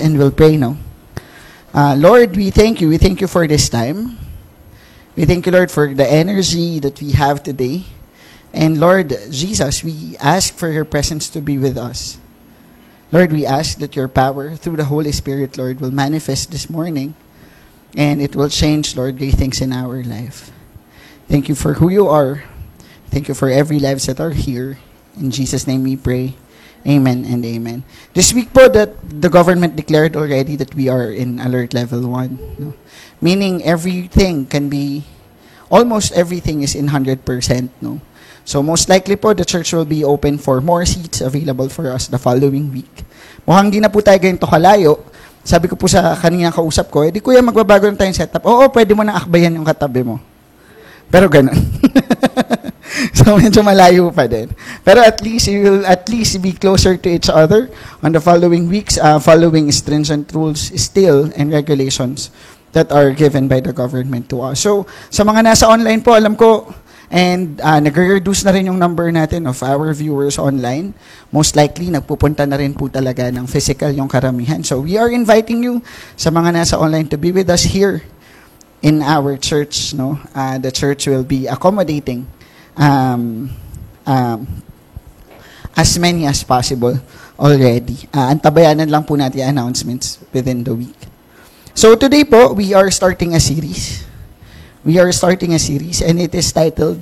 and we'll pray now. Uh, Lord, we thank you. We thank you for this time. We thank you, Lord, for the energy that we have today. And Lord Jesus, we ask for your presence to be with us. Lord, we ask that your power through the Holy Spirit, Lord, will manifest this morning and it will change, Lord, great things in our life. Thank you for who you are. Thank you for every lives that are here. In Jesus' name we pray. Amen and amen. This week po that the government declared already that we are in alert level 1. No? Meaning everything can be, almost everything is in 100%. No? So most likely po the church will be open for more seats available for us the following week. Mukhang di na po tayo ganito kalayo. Sabi ko po sa kanina kausap ko, edi kuya magbabago na tayong setup. Oo, pwede mo na akbayan yung katabi mo. Pero ganun. so medyo malayo pa din. Pero at least you will at least be closer to each other on the following weeks, uh, following stringent rules still and regulations that are given by the government to us. So sa mga nasa online po, alam ko, and uh, nagre-reduce na rin yung number natin of our viewers online. Most likely, nagpupunta na rin po talaga ng physical yung karamihan. So we are inviting you sa mga nasa online to be with us here in our church. No, uh, The church will be accommodating um, um, as many as possible already. Uh, antabayanan lang po natin announcements within the week. So today po, we are starting a series. We are starting a series and it is titled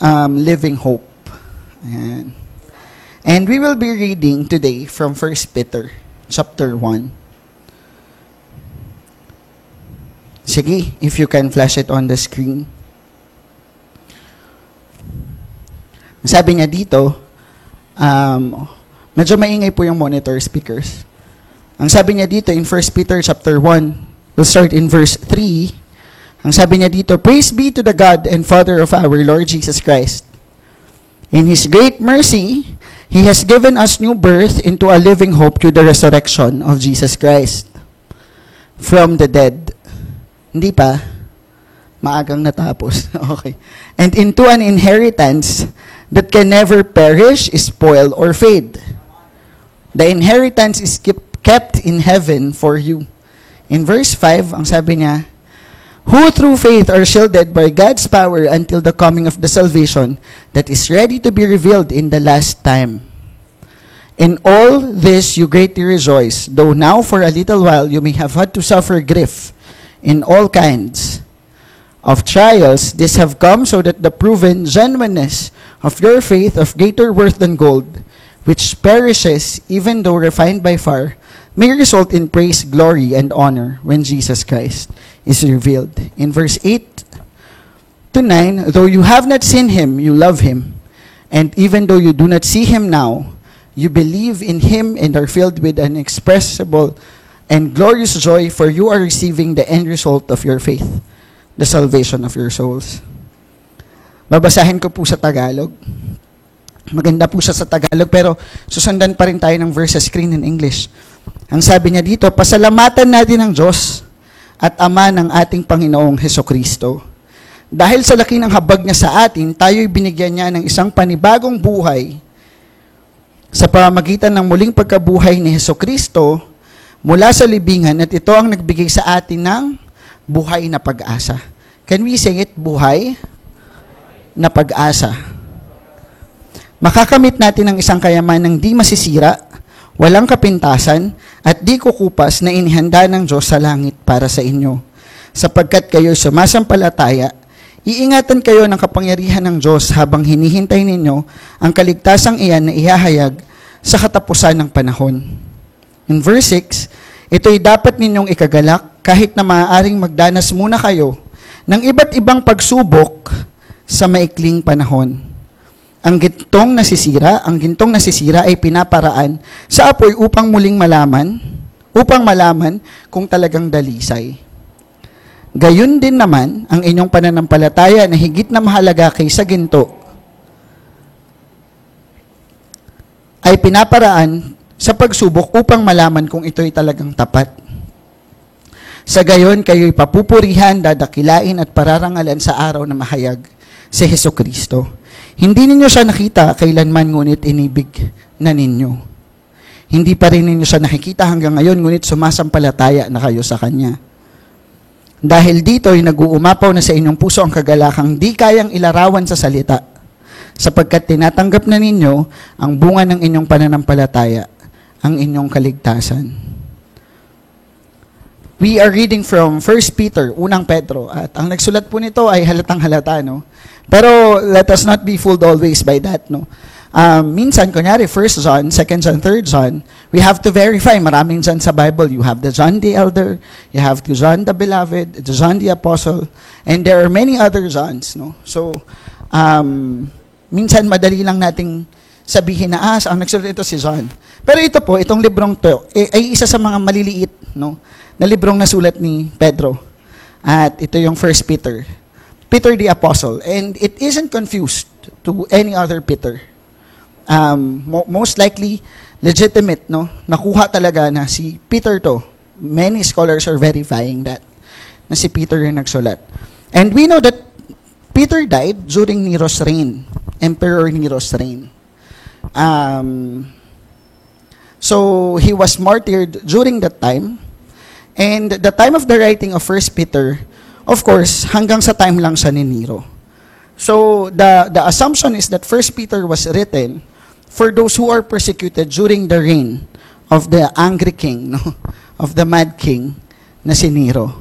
um, Living Hope. Ayan. And we will be reading today from 1 Peter chapter 1. Sige, if you can flash it on the screen. Sabi niya dito, um, medyo maingay po yung monitor speakers. Ang sabi niya dito in 1 Peter chapter 1, we'll start in verse 3. Ang sabi niya dito, Praise be to the God and Father of our Lord Jesus Christ. In His great mercy, He has given us new birth into a living hope through the resurrection of Jesus Christ from the dead. Hindi pa. Maagang natapos. okay. And into an inheritance that can never perish, spoil, or fade. The inheritance is kept in heaven for you. In verse 5, ang sabi niya, who through faith are shielded by God's power until the coming of the salvation that is ready to be revealed in the last time. In all this you greatly rejoice, though now for a little while you may have had to suffer grief in all kinds of trials. This have come so that the proven genuineness of your faith of greater worth than gold, which perishes even though refined by fire, may result in praise, glory, and honor when Jesus Christ is revealed. In verse 8 to 9, though you have not seen him, you love him. And even though you do not see him now, you believe in him and are filled with an inexpressible and glorious joy, for you are receiving the end result of your faith, the salvation of your souls. Babasahin ko po sa Tagalog. Maganda po siya sa Tagalog, pero susundan pa rin tayo ng verse sa screen in English. Ang sabi niya dito, pasalamatan natin ang Diyos at Ama ng ating Panginoong Heso Kristo. Dahil sa laki ng habag niya sa atin, tayo'y binigyan niya ng isang panibagong buhay sa pamamagitan ng muling pagkabuhay ni Heso Kristo mula sa libingan at ito ang nagbigay sa atin ng buhay na pag-asa. Can we say it? Buhay na pag-asa. Makakamit natin ang isang kayamanang di masisira, walang kapintasan, at di kukupas na inihanda ng Diyos sa langit para sa inyo. Sapagkat kayo sumasampalataya, iingatan kayo ng kapangyarihan ng Diyos habang hinihintay ninyo ang kaligtasang iyan na ihahayag sa katapusan ng panahon. In verse 6, ito'y dapat ninyong ikagalak kahit na maaaring magdanas muna kayo ng iba't ibang pagsubok sa maikling panahon. Ang gintong nasisira, ang gintong nasisira ay pinaparaan sa apoy upang muling malaman, upang malaman kung talagang dalisay. Gayun din naman ang inyong pananampalataya na higit na mahalaga kaysa ginto ay pinaparaan sa pagsubok upang malaman kung ito'y talagang tapat. Sa gayon, kayo'y papupurihan, dadakilain at pararangalan sa araw na mahayag si Heso Kristo. Hindi ninyo siya nakita kailanman ngunit inibig na ninyo. Hindi pa rin ninyo siya nakikita hanggang ngayon, ngunit sumasampalataya na kayo sa Kanya. Dahil dito ay nag-uumapaw na sa inyong puso ang kagalakang di kayang ilarawan sa salita, sapagkat tinatanggap na ninyo ang bunga ng inyong pananampalataya, ang inyong kaligtasan. We are reading from 1 Peter, unang Pedro, at ang nagsulat po nito ay halatang halata, no? Pero let us not be fooled always by that, no? Um, minsan, kunyari, 1 John, 2 John, 3 John, we have to verify. Maraming John sa Bible. You have the John the Elder, you have the John the Beloved, the John the Apostle, and there are many other Johns, no? So, um, minsan madali lang nating sabihin na, ah, ang nagsulat ito si John. Pero ito po, itong librong to, eh, ay isa sa mga maliliit, no? Na librong nasulat ni Pedro. At ito yung 1 Peter. Peter the Apostle. And it isn't confused to any other Peter. Um, mo- most likely, legitimate, no? Nakuha talaga na si Peter to. Many scholars are verifying that. Na si Peter yung nagsulat. And we know that Peter died during Nero's reign. Emperor Nero's reign. Um, so, he was martyred during that time. And the time of the writing of First Peter, of course, hanggang sa time lang siya ni Nero. So, the, the assumption is that First Peter was written for those who are persecuted during the reign of the angry king, no? of the mad king na si Nero.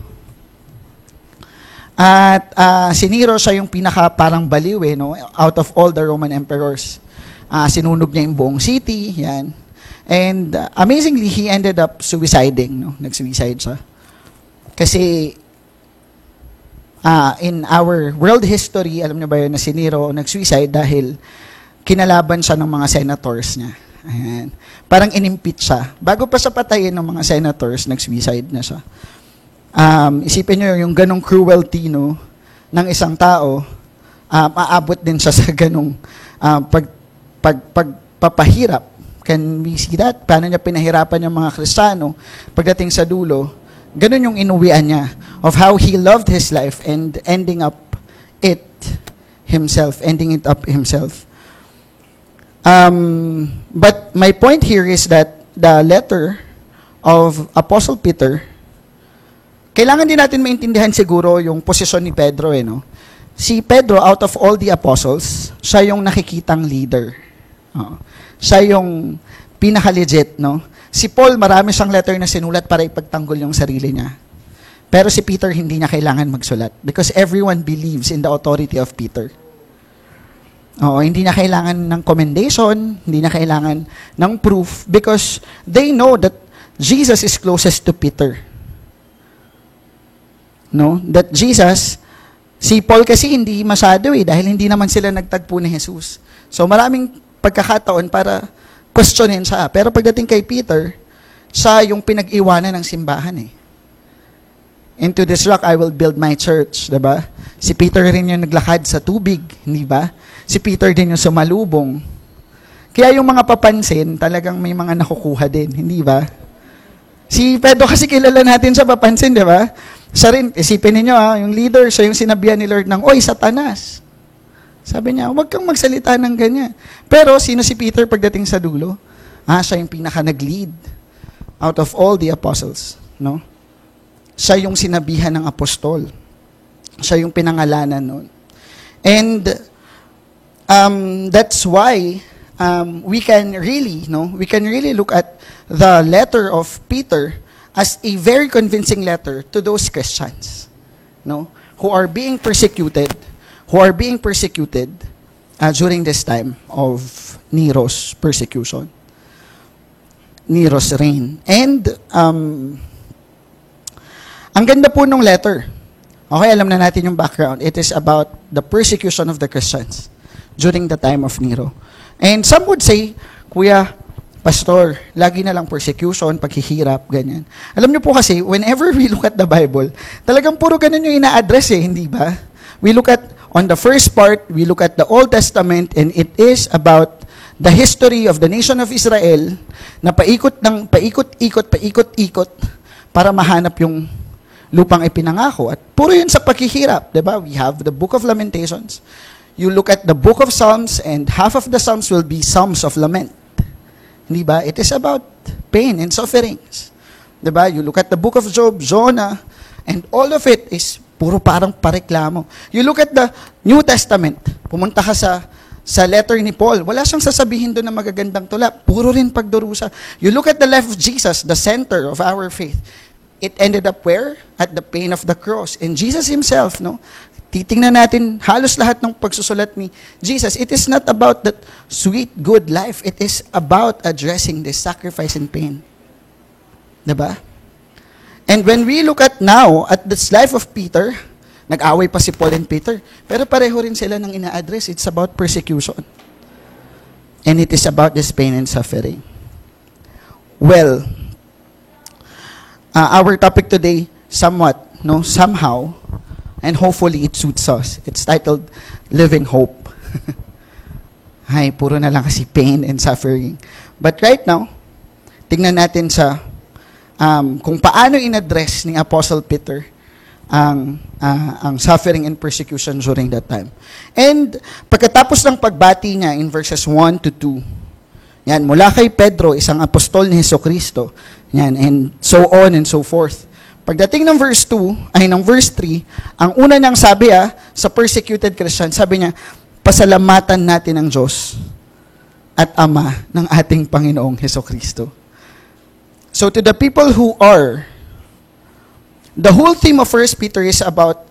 At ah, si Nero siya yung pinaka parang baliw eh, no? out of all the Roman emperors. Ah, sinunog niya yung buong city, yan. And ah, amazingly, he ended up suiciding, no? Nag-suicide siya. Kasi ah, in our world history, alam niyo ba yun na si Nero nag-suicide dahil kinalaban siya ng mga senators niya. Ayan. Parang inimpeach siya. Bago pa sa patayin ng mga senators, nag-suicide na siya. Um, isipin niyo yung ganong cruelty no, ng isang tao, um, aabot din siya sa ganong um, pag, pag, pagpapahirap. Can we see that? Paano niya pinahirapan yung mga Kristiyano pagdating sa dulo? Ganon yung inuwian niya of how he loved his life and ending up it himself, ending it up himself. Um, but my point here is that the letter of Apostle Peter, kailangan din natin maintindihan siguro yung posisyon ni Pedro eh, no? Si Pedro, out of all the apostles, siya yung nakikitang leader. Oo. Siya yung pinaka-legit, no? Si Paul, marami siyang letter na sinulat para ipagtanggol yung sarili niya. Pero si Peter, hindi niya kailangan magsulat because everyone believes in the authority of Peter. Oo, hindi na kailangan ng commendation, hindi na kailangan ng proof because they know that Jesus is closest to Peter. No? That Jesus, si Paul kasi hindi masyado eh dahil hindi naman sila nagtagpo ni Jesus. So maraming pagkakataon para questionin siya. Pero pagdating kay Peter, siya yung pinag-iwanan ng simbahan eh. Into this rock I will build my church, 'di ba? Si Peter rin yung naglakad sa tubig, hindi ba? Si Peter din yung sumalubong. Kaya yung mga papansin, talagang may mga nakukuha din, hindi ba? Si Pedro kasi kilala natin sa papansin, di ba? Siya rin, isipin ninyo ha, yung leader, siya yung sinabihan ni Lord ng, Oy, satanas. Sabi niya, huwag kang magsalita ng ganyan. Pero, sino si Peter pagdating sa dulo? Ah, siya yung pinaka nag-lead out of all the apostles. No? Siya yung sinabihan ng apostol. Siya yung pinangalanan noon. And um, that's why um, we can really, no, we can really look at the letter of Peter as a very convincing letter to those Christians, no, who are being persecuted, who are being persecuted uh, during this time of Nero's persecution, Nero's reign. And um, ang ganda po nung letter. Okay, alam na natin yung background. It is about the persecution of the Christians during the time of Nero. And some would say, Kuya, Pastor, lagi na lang persecution, paghihirap, ganyan. Alam niyo po kasi, whenever we look at the Bible, talagang puro ganun yung ina-address eh, hindi ba? We look at, on the first part, we look at the Old Testament and it is about the history of the nation of Israel na paikot ng paikot-ikot, paikot-ikot para mahanap yung lupang ipinangako. At puro yun sa paghihirap, di ba? We have the Book of Lamentations. You look at the Book of Psalms and half of the Psalms will be Psalms of Lament. Hindi ba? It is about Pain and sufferings. 'Di ba? You look at the book of Job, Jonah, and all of it is puro parang pareklamo. You look at the New Testament, pumunta ka sa sa letter ni Paul, wala siyang sasabihin doon na magagandang tula. Puro rin pagdurusa. You look at the life of Jesus, the center of our faith. It ended up where? At the pain of the cross. And Jesus himself, no? Titingnan natin halos lahat ng pagsusulat ni Jesus. It is not about that sweet, good life. It is about addressing the sacrifice and pain. Diba? And when we look at now, at this life of Peter, nag-away pa si Paul and Peter, pero pareho rin sila ng ina-address. It's about persecution. And it is about this pain and suffering. Well, uh, our topic today, somewhat, no, somehow, and hopefully it suits us. It's titled Living Hope. Ay, puro na lang kasi pain and suffering. But right now, tingnan natin sa um, kung paano in-address ni Apostle Peter ang ah, ang suffering and persecution during that time. And pagkatapos ng pagbati niya in verses 1 to 2, yan, mula kay Pedro, isang apostol ni Heso Kristo, yan, and so on and so forth. Pagdating ng verse 2, ay ng verse 3, ang una niyang sabi ah, sa persecuted Christian, sabi niya, pasalamatan natin ang Diyos at Ama ng ating Panginoong Heso Kristo. So to the people who are, the whole theme of 1 Peter is about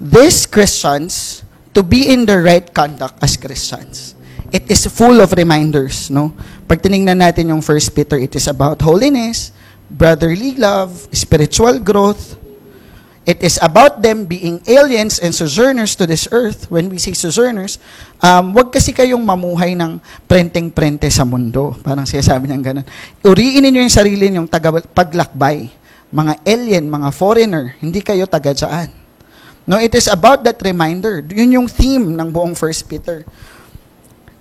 these Christians to be in the right conduct as Christians. It is full of reminders, no? Pag tinignan natin yung 1 Peter, it is about holiness, brotherly love, spiritual growth. It is about them being aliens and sojourners to this earth. When we say sojourners, um, wag kasi kayong mamuhay ng prenteng-prente sa mundo. Parang sinasabi niyang ganun. Uriinin niyo yung sarili niyong paglakbay. Mga alien, mga foreigner, hindi kayo taga dyan. No, it is about that reminder. Yun yung theme ng buong First Peter.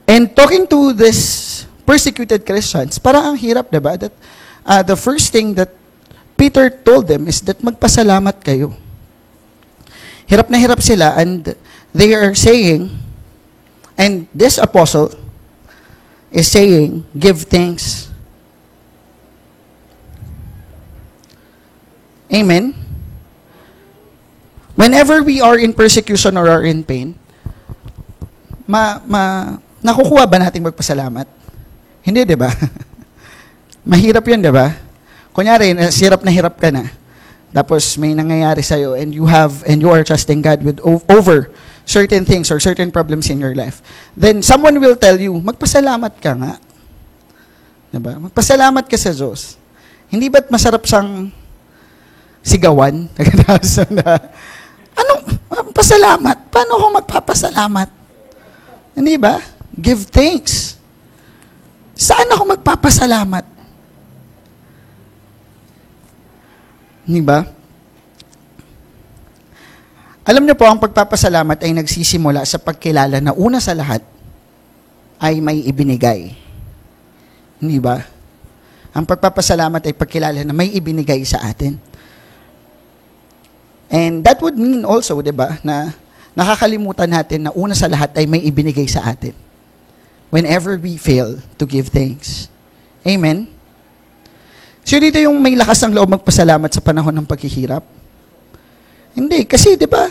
And talking to this persecuted Christians, parang ang hirap, diba? That uh, the first thing that Peter told them is that magpasalamat kayo. Hirap na hirap sila and they are saying, and this apostle is saying, give thanks. Amen? Whenever we are in persecution or are in pain, ma, ma, nakukuha ba nating magpasalamat? Hindi, di ba? Mahirap yun, di ba? Kunyari, hirap na hirap ka na. Tapos may nangyayari sa'yo and you have, and you are trusting God with over certain things or certain problems in your life. Then someone will tell you, magpasalamat ka nga. Diba? Magpasalamat ka sa Diyos. Hindi ba't masarap siyang sigawan? Anong pasalamat? Paano ako magpapasalamat? Hindi ba? Give thanks. Saan ako magpapasalamat? Hindi ba? Alam niyo po, ang pagpapasalamat ay nagsisimula sa pagkilala na una sa lahat ay may ibinigay. Hindi ba? Ang pagpapasalamat ay pagkilala na may ibinigay sa atin. And that would mean also, di ba, na nakakalimutan natin na una sa lahat ay may ibinigay sa atin. Whenever we fail to give thanks. Amen? So dito yung may lakas ng loob magpasalamat sa panahon ng paghihirap? Hindi, kasi di ba,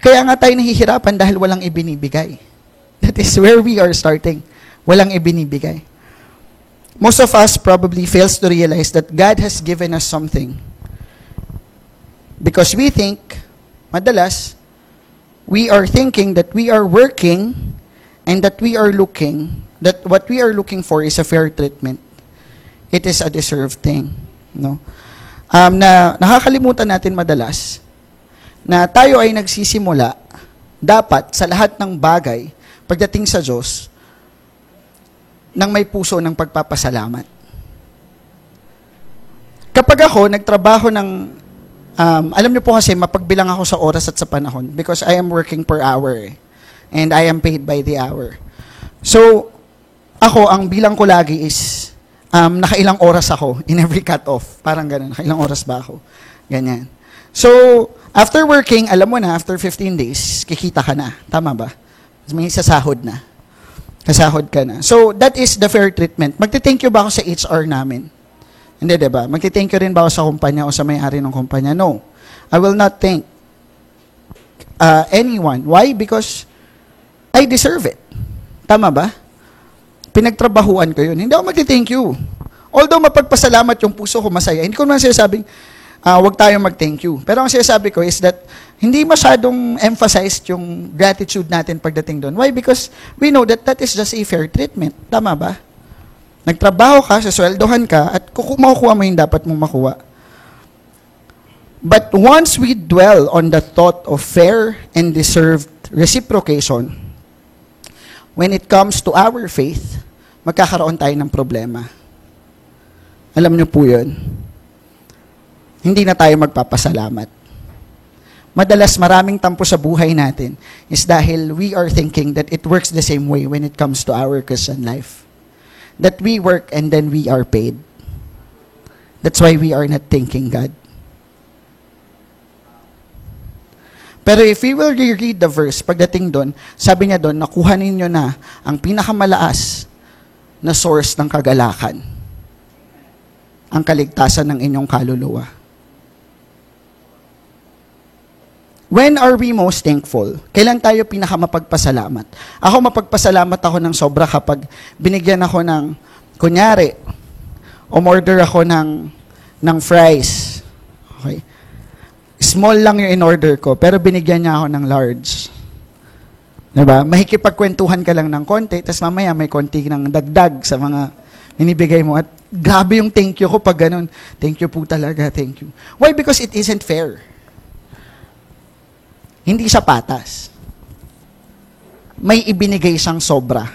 kaya nga tayo nahihirapan dahil walang ibinibigay. That is where we are starting. Walang ibinibigay. Most of us probably fails to realize that God has given us something Because we think, madalas, we are thinking that we are working and that we are looking, that what we are looking for is a fair treatment. It is a deserved thing. No? Um, na nakakalimutan natin madalas na tayo ay nagsisimula dapat sa lahat ng bagay pagdating sa Diyos nang may puso ng pagpapasalamat. Kapag ako nagtrabaho ng um, alam niyo po kasi mapagbilang ako sa oras at sa panahon because I am working per hour eh. and I am paid by the hour. So, ako, ang bilang ko lagi is um, nakailang oras ako in every cut-off. Parang ganun, nakailang oras ba ako? Ganyan. So, after working, alam mo na, after 15 days, kikita ka na. Tama ba? May sasahod na. Kasahod ka na. So, that is the fair treatment. Magti-thank you ba ako sa HR namin? Hindi, di ba? Magti-thank you rin ba ako sa kumpanya o sa may-ari ng kumpanya? No. I will not thank uh, anyone. Why? Because I deserve it. Tama ba? Pinagtrabahuan ko yun. Hindi ako magti-thank you. Although mapagpasalamat yung puso ko masaya, hindi ko naman sinasabing, ah, wag tayong mag-thank you. Pero ang sinasabi ko is that hindi masyadong emphasized yung gratitude natin pagdating doon. Why? Because we know that that is just a fair treatment. Tama ba? Nagtrabaho ka, sasweldohan ka, at kuku- makukuha mo yung dapat mong makuha. But once we dwell on the thought of fair and deserved reciprocation, when it comes to our faith, magkakaroon tayo ng problema. Alam niyo po yun. Hindi na tayo magpapasalamat. Madalas maraming tampo sa buhay natin is dahil we are thinking that it works the same way when it comes to our Christian life. That we work and then we are paid. That's why we are not thanking God. Pero if we will reread the verse, pagdating doon, sabi niya doon, nakuha ninyo na ang pinakamalaas na source ng kagalakan. Ang kaligtasan ng inyong kaluluwa. When are we most thankful? Kailan tayo pinakamapagpasalamat? Ako mapagpasalamat ako ng sobra kapag binigyan ako ng, kunyari, umorder ako ng, ng fries. Okay? Small lang yung in-order ko, pero binigyan niya ako ng large. Diba? Mahikipagkwentuhan ka lang ng konti, tapos mamaya may konti ng dagdag sa mga inibigay mo. At grabe yung thank you ko pag ganun. Thank you po talaga, thank you. Why? Because it isn't fair. Hindi siya patas. May ibinigay siyang sobra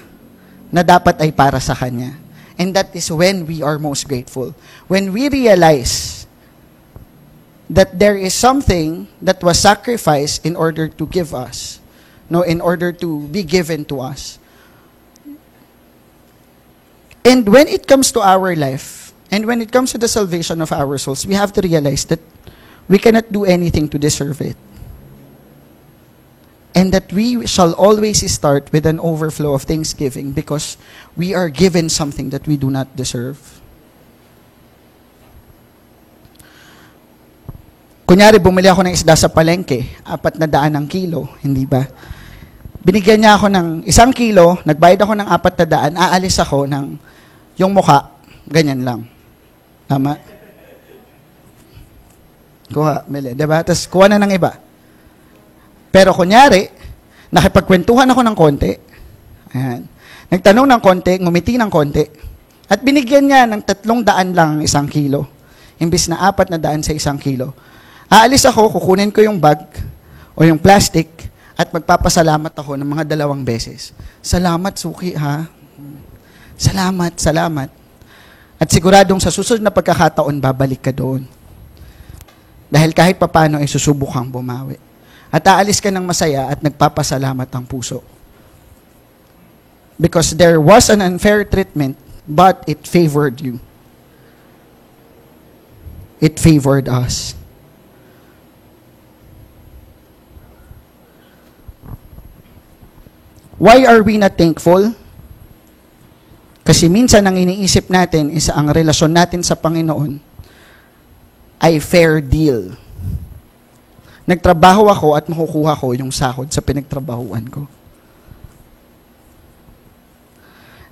na dapat ay para sa kanya. And that is when we are most grateful. When we realize that there is something that was sacrificed in order to give us, no, in order to be given to us. And when it comes to our life, and when it comes to the salvation of our souls, we have to realize that we cannot do anything to deserve it. And that we shall always start with an overflow of thanksgiving because we are given something that we do not deserve. Kunyari, bumili ako ng isda sa palengke, apat na daan ng kilo, hindi ba? Binigyan niya ako ng isang kilo, nagbayad ako ng apat na daan, aalis ako ng yung mukha, ganyan lang. Tama? Kuha, mili, di ba? Tapos kuha na ng iba. Pero kunyari, nakipagkwentuhan ako ng konti, ayan, nagtanong ng konti, ngumiti ng konti, at binigyan niya ng tatlong daan lang ang isang kilo, imbis na apat na daan sa isang kilo. Aalis ako, kukunin ko yung bag o yung plastic at magpapasalamat ako ng mga dalawang beses. Salamat, suki, ha? Salamat, salamat. At siguradong sa susunod na pagkakataon, babalik ka doon. Dahil kahit papano ay susubok kang bumawi. At aalis ka ng masaya at nagpapasalamat ang puso. Because there was an unfair treatment, but it favored you. It favored us. Why are we not thankful? Kasi minsan ang iniisip natin is ang relasyon natin sa Panginoon ay fair deal. Nagtrabaho ako at makukuha ko yung sahod sa pinagtrabahuan ko.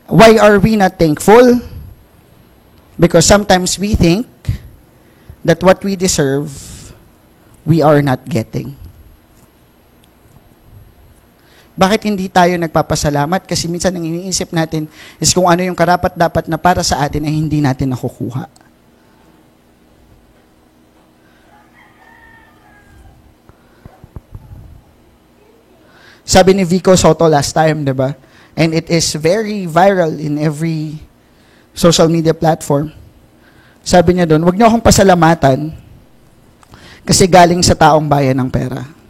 Why are we not thankful? Because sometimes we think that what we deserve, we are not getting. Bakit hindi tayo nagpapasalamat? Kasi minsan ang iniisip natin is kung ano yung karapat-dapat na para sa atin ay hindi natin nakukuha. Sabi ni Vico Soto last time, di ba? And it is very viral in every social media platform. Sabi niya doon, wag niyo akong pasalamatan kasi galing sa taong bayan ng pera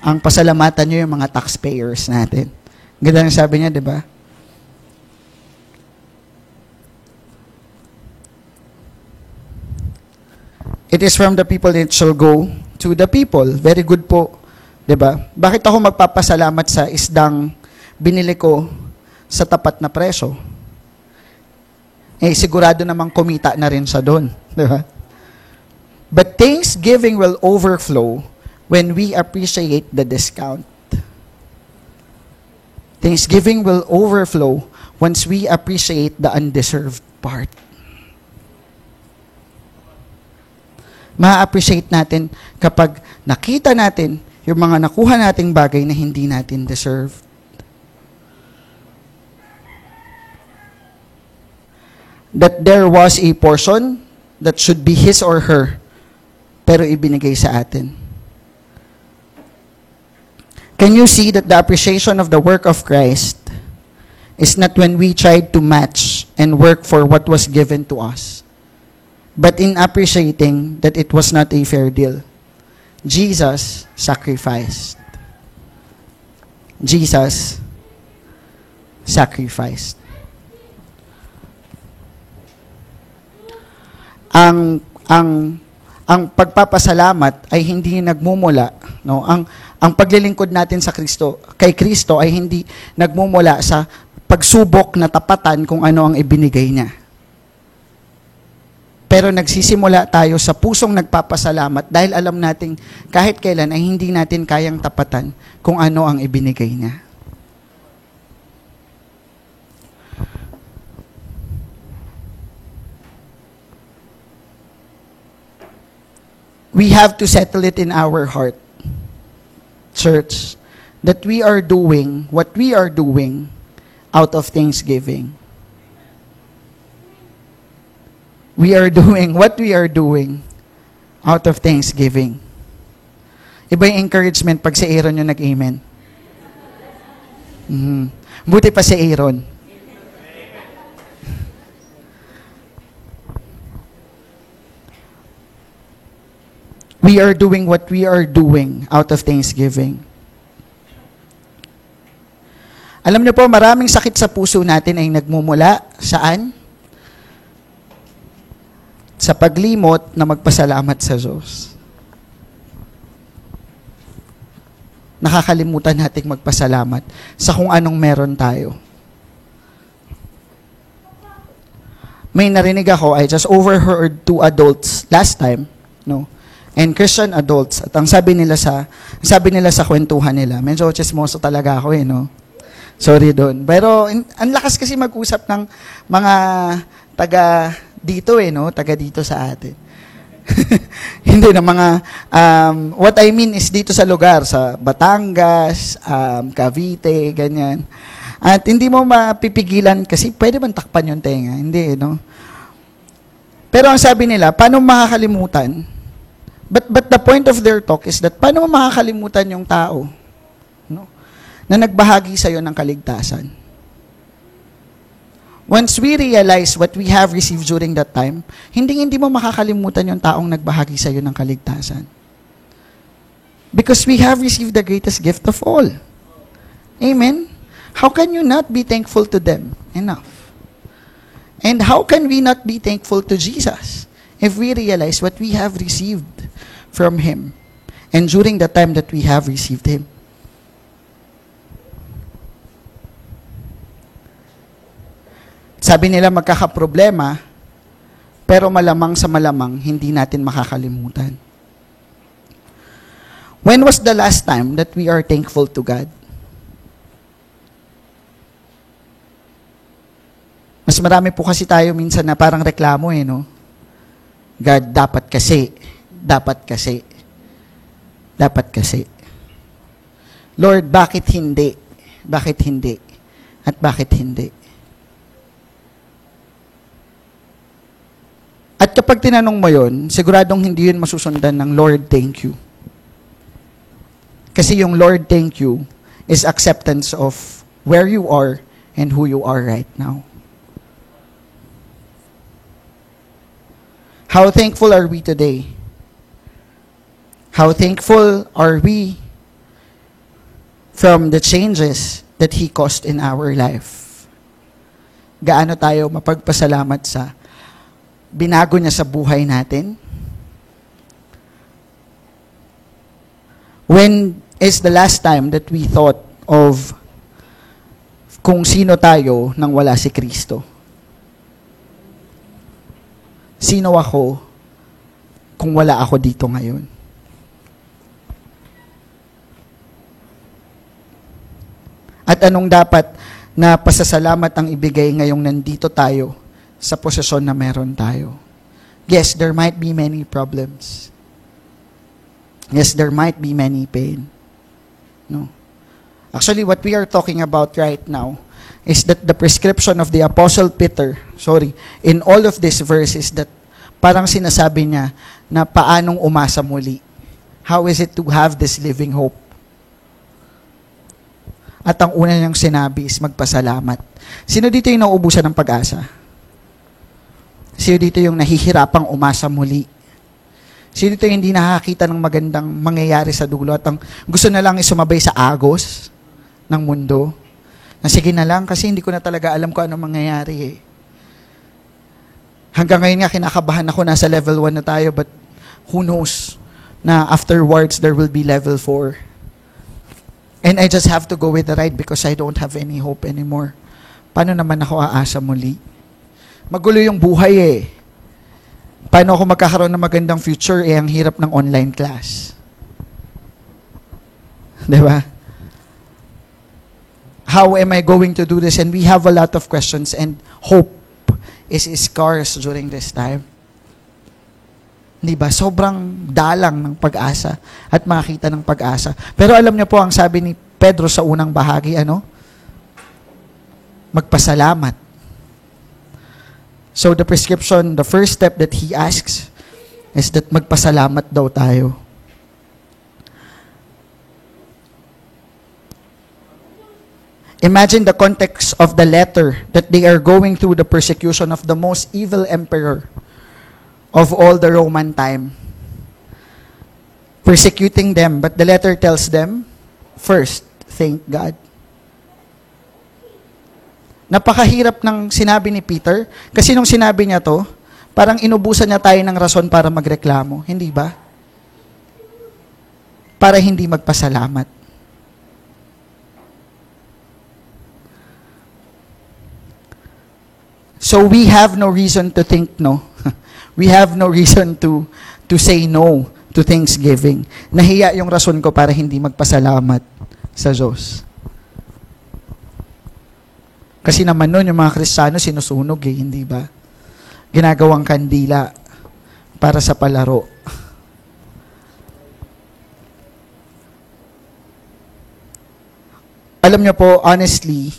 ang pasalamatan nyo yung mga taxpayers natin. Ganda ng sabi niya, di ba? It is from the people that shall go to the people. Very good po. Ba? Bakit ako magpapasalamat sa isdang binili ko sa tapat na presyo, eh sigurado namang kumita na rin siya doon. Di ba? But thanksgiving will overflow when we appreciate the discount. Thanksgiving will overflow once we appreciate the undeserved part. Ma-appreciate natin kapag nakita natin yung mga nakuha nating bagay na hindi natin deserve. That there was a portion that should be his or her, pero ibinigay sa atin. Can you see that the appreciation of the work of Christ is not when we tried to match and work for what was given to us, but in appreciating that it was not a fair deal. Jesus sacrificed. Jesus sacrificed. Ang ang ang pagpapasalamat ay hindi nagmumula, no? Ang ang paglilingkod natin sa Kristo, kay Kristo ay hindi nagmumula sa pagsubok na tapatan kung ano ang ibinigay niya. Pero nagsisimula tayo sa pusong nagpapasalamat dahil alam nating kahit kailan ay hindi natin kayang tapatan kung ano ang ibinigay niya. We have to settle it in our heart, church, that we are doing what we are doing out of thanksgiving. we are doing what we are doing out of thanksgiving. Iba yung encouragement pag si Aaron yung nag-amen. Mm-hmm. Buti pa si Aaron. We are doing what we are doing out of thanksgiving. Alam niyo po, maraming sakit sa puso natin ay nagmumula saan? Sa paglimot na magpasalamat sa Diyos. Nakakalimutan nating magpasalamat sa kung anong meron tayo. May narinig ako, I just overheard two adults last time, no? And Christian adults. At ang sabi nila sa sabi nila sa kwentuhan nila, medyo chismoso talaga ako eh, no? Sorry doon. Pero in, ang lakas kasi mag-usap ng mga taga dito eh, no? Taga dito sa atin. Hindi na mga um, what I mean is dito sa lugar sa Batangas, um, Cavite, ganyan. At hindi mo mapipigilan kasi pwede bang takpan yung tenga? Hindi, no? Pero ang sabi nila, paano makakalimutan But, but the point of their talk is that paano mo makakalimutan yung tao no, na nagbahagi sa iyo ng kaligtasan? Once we realize what we have received during that time, hindi hindi mo makakalimutan yung taong nagbahagi sa iyo ng kaligtasan. Because we have received the greatest gift of all. Amen? How can you not be thankful to them enough? And how can we not be thankful to Jesus if we realize what we have received from Him and during the time that we have received Him. Sabi nila magkakaproblema, pero malamang sa malamang, hindi natin makakalimutan. When was the last time that we are thankful to God? Mas marami po kasi tayo minsan na parang reklamo eh, no? God, dapat kasi, dapat kasi. Dapat kasi. Lord, bakit hindi? Bakit hindi? At bakit hindi? At kapag tinanong mo yon, siguradong hindi yun masusundan ng Lord, thank you. Kasi yung Lord, thank you is acceptance of where you are and who you are right now. How thankful are we today How thankful are we from the changes that He caused in our life? Gaano tayo mapagpasalamat sa binago niya sa buhay natin? When is the last time that we thought of kung sino tayo nang wala si Kristo. Sino ako kung wala ako dito ngayon? At anong dapat na pasasalamat ang ibigay ngayong nandito tayo sa posisyon na meron tayo? Yes, there might be many problems. Yes, there might be many pain. No. Actually, what we are talking about right now is that the prescription of the Apostle Peter, sorry, in all of these verses that parang sinasabi niya na paanong umasa muli. How is it to have this living hope? At ang una niyang sinabi is magpasalamat. Sino dito yung nauubusan ng pag-asa? Sino dito yung nahihirapang umasa muli? Sino dito yung hindi nakakita ng magandang mangyayari sa dulo at ang gusto na lang is sumabay sa agos ng mundo? Na sige na lang kasi hindi ko na talaga alam kung ano mangyayari eh. Hanggang ngayon nga kinakabahan ako nasa level 1 na tayo but who knows na afterwards there will be level 4. And I just have to go with the ride because I don't have any hope anymore. Paano naman ako aasa muli? Magulo yung buhay eh. Paano ako magkakaroon ng magandang future eh ang hirap ng online class? 'Di ba? How am I going to do this? And we have a lot of questions and hope is scarce during this time. Di ba? Sobrang dalang ng pag-asa at makakita ng pag-asa. Pero alam niyo po, ang sabi ni Pedro sa unang bahagi, ano? Magpasalamat. So the prescription, the first step that he asks is that magpasalamat daw tayo. Imagine the context of the letter that they are going through the persecution of the most evil emperor of all the Roman time. Persecuting them, but the letter tells them, first, thank God. Napakahirap ng sinabi ni Peter, kasi nung sinabi niya to, parang inubusan niya tayo ng rason para magreklamo, hindi ba? Para hindi magpasalamat. So we have no reason to think no. We have no reason to to say no to Thanksgiving. Nahiya yung rason ko para hindi magpasalamat sa Diyos. Kasi naman noon, yung mga Kristiyano sinusunog eh, hindi ba? Ginagawang kandila para sa palaro. Alam niyo po, honestly,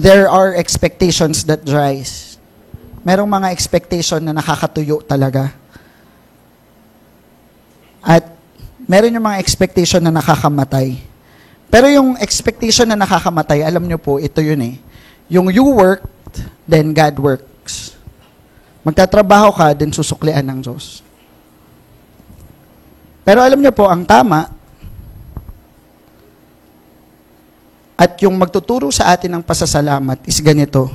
there are expectations that rise. Merong mga expectation na nakakatuyo talaga. At meron yung mga expectation na nakakamatay. Pero yung expectation na nakakamatay, alam nyo po, ito yun eh. Yung you worked, then God works. Magtatrabaho ka, then susuklian ng Diyos. Pero alam nyo po, ang tama, At yung magtuturo sa atin ng pasasalamat is ganito.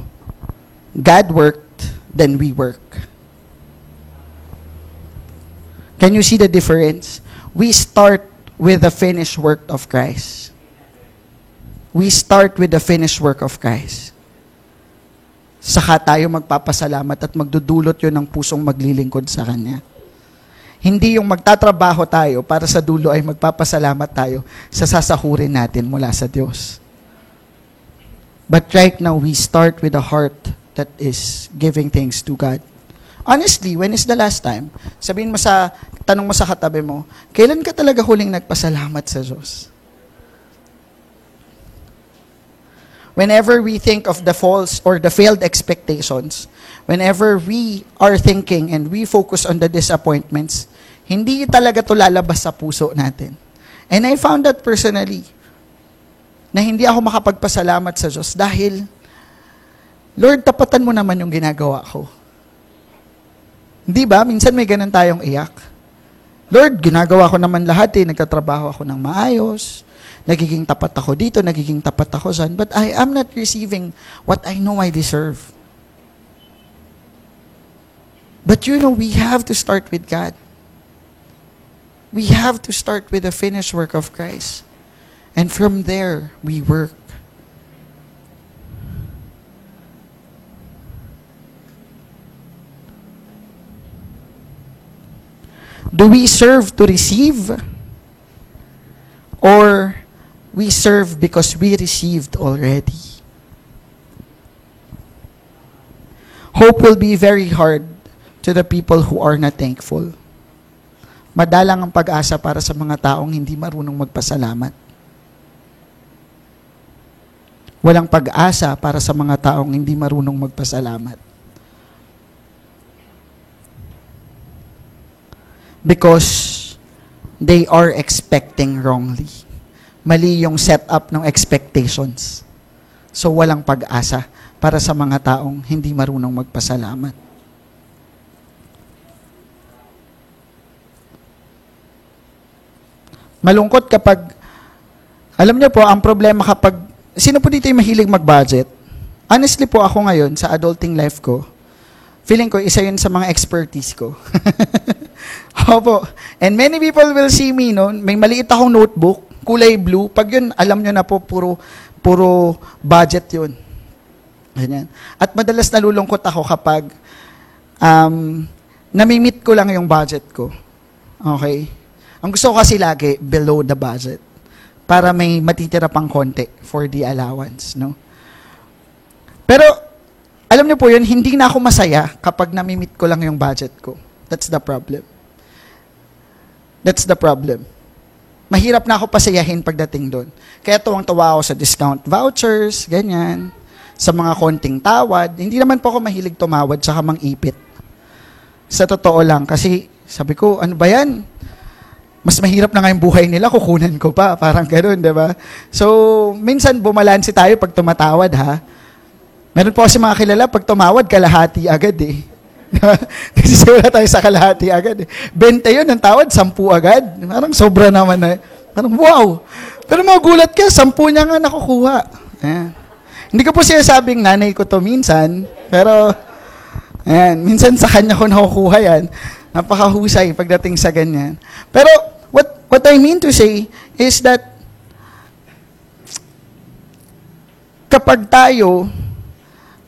God worked, then we work. Can you see the difference? We start with the finished work of Christ. We start with the finished work of Christ. Saka tayo magpapasalamat at magdudulot yun ng pusong maglilingkod sa Kanya. Hindi yung magtatrabaho tayo para sa dulo ay magpapasalamat tayo sa sasahurin natin mula sa Diyos. But right now, we start with a heart that is giving thanks to God. Honestly, when is the last time? Sabihin mo sa, tanong mo sa katabi mo, kailan ka talaga huling nagpasalamat sa Diyos? Whenever we think of the false or the failed expectations, whenever we are thinking and we focus on the disappointments, hindi talaga to lalabas sa puso natin. And I found that personally na hindi ako makapagpasalamat sa Diyos dahil, Lord, tapatan mo naman yung ginagawa ko. Hindi ba? Minsan may ganun tayong iyak. Lord, ginagawa ko naman lahat eh. Nagtatrabaho ako ng maayos. Nagiging tapat ako dito, nagiging tapat ako saan. But I am not receiving what I know I deserve. But you know, we have to start with God. We have to start with the finished work of Christ. And from there, we work. Do we serve to receive? Or we serve because we received already? Hope will be very hard to the people who are not thankful. Madalang ang pag-asa para sa mga taong hindi marunong magpasalamat. Walang pag-asa para sa mga taong hindi marunong magpasalamat. Because they are expecting wrongly. Mali yung setup ng expectations. So walang pag-asa para sa mga taong hindi marunong magpasalamat. Malungkot kapag, alam niyo po, ang problema kapag, sino po dito yung mahilig mag-budget? Honestly po ako ngayon, sa adulting life ko, feeling ko, isa yun sa mga expertise ko. Opo. And many people will see me, no? May maliit akong notebook, kulay blue. Pag yun, alam nyo na po, puro, puro budget yun. Ganyan. At madalas nalulungkot ako kapag um, namimit ko lang yung budget ko. Okay? Ang gusto ko kasi lagi, below the budget. Para may matitira pang konti for the allowance, no? Pero, alam niyo po yun, hindi na ako masaya kapag namimit ko lang yung budget ko. That's the problem. That's the problem. Mahirap na ako pasayahin pagdating doon. Kaya tuwang-tuwa ako sa discount vouchers, ganyan. Sa mga konting tawad. Hindi naman po ako mahilig tumawad sa mang ipit. Sa totoo lang. Kasi sabi ko, ano ba yan? Mas mahirap na nga yung buhay nila, kukunan ko pa. Parang ganoon, di ba? So, minsan bumalansi tayo pag tumatawad, ha? Meron po kasi mga kilala, pag tumawad, kalahati agad eh. kasi wala tayo sa kalahati agad eh. 20 yun, ang tawad, 10 agad. Parang sobra naman na. Parang wow. Pero magulat ka, 10 niya nga nakukuha. Ayan. Hindi ko po siya sabing nanay ko to minsan, pero ayan, minsan sa kanya ko nakukuha yan. Napakahusay pagdating sa ganyan. Pero what what I mean to say is that kapag tayo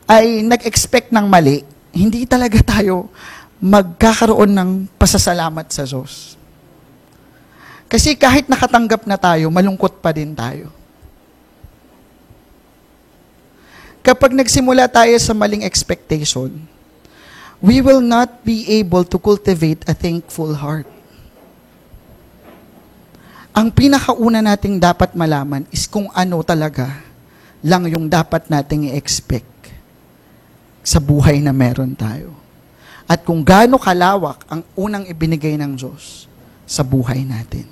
ay nag-expect ng mali, hindi talaga tayo magkakaroon ng pasasalamat sa Diyos. Kasi kahit nakatanggap na tayo, malungkot pa din tayo. Kapag nagsimula tayo sa maling expectation, we will not be able to cultivate a thankful heart. Ang pinakauna nating dapat malaman is kung ano talaga lang yung dapat nating i-expect sa buhay na meron tayo. At kung gaano kalawak ang unang ibinigay ng Diyos sa buhay natin.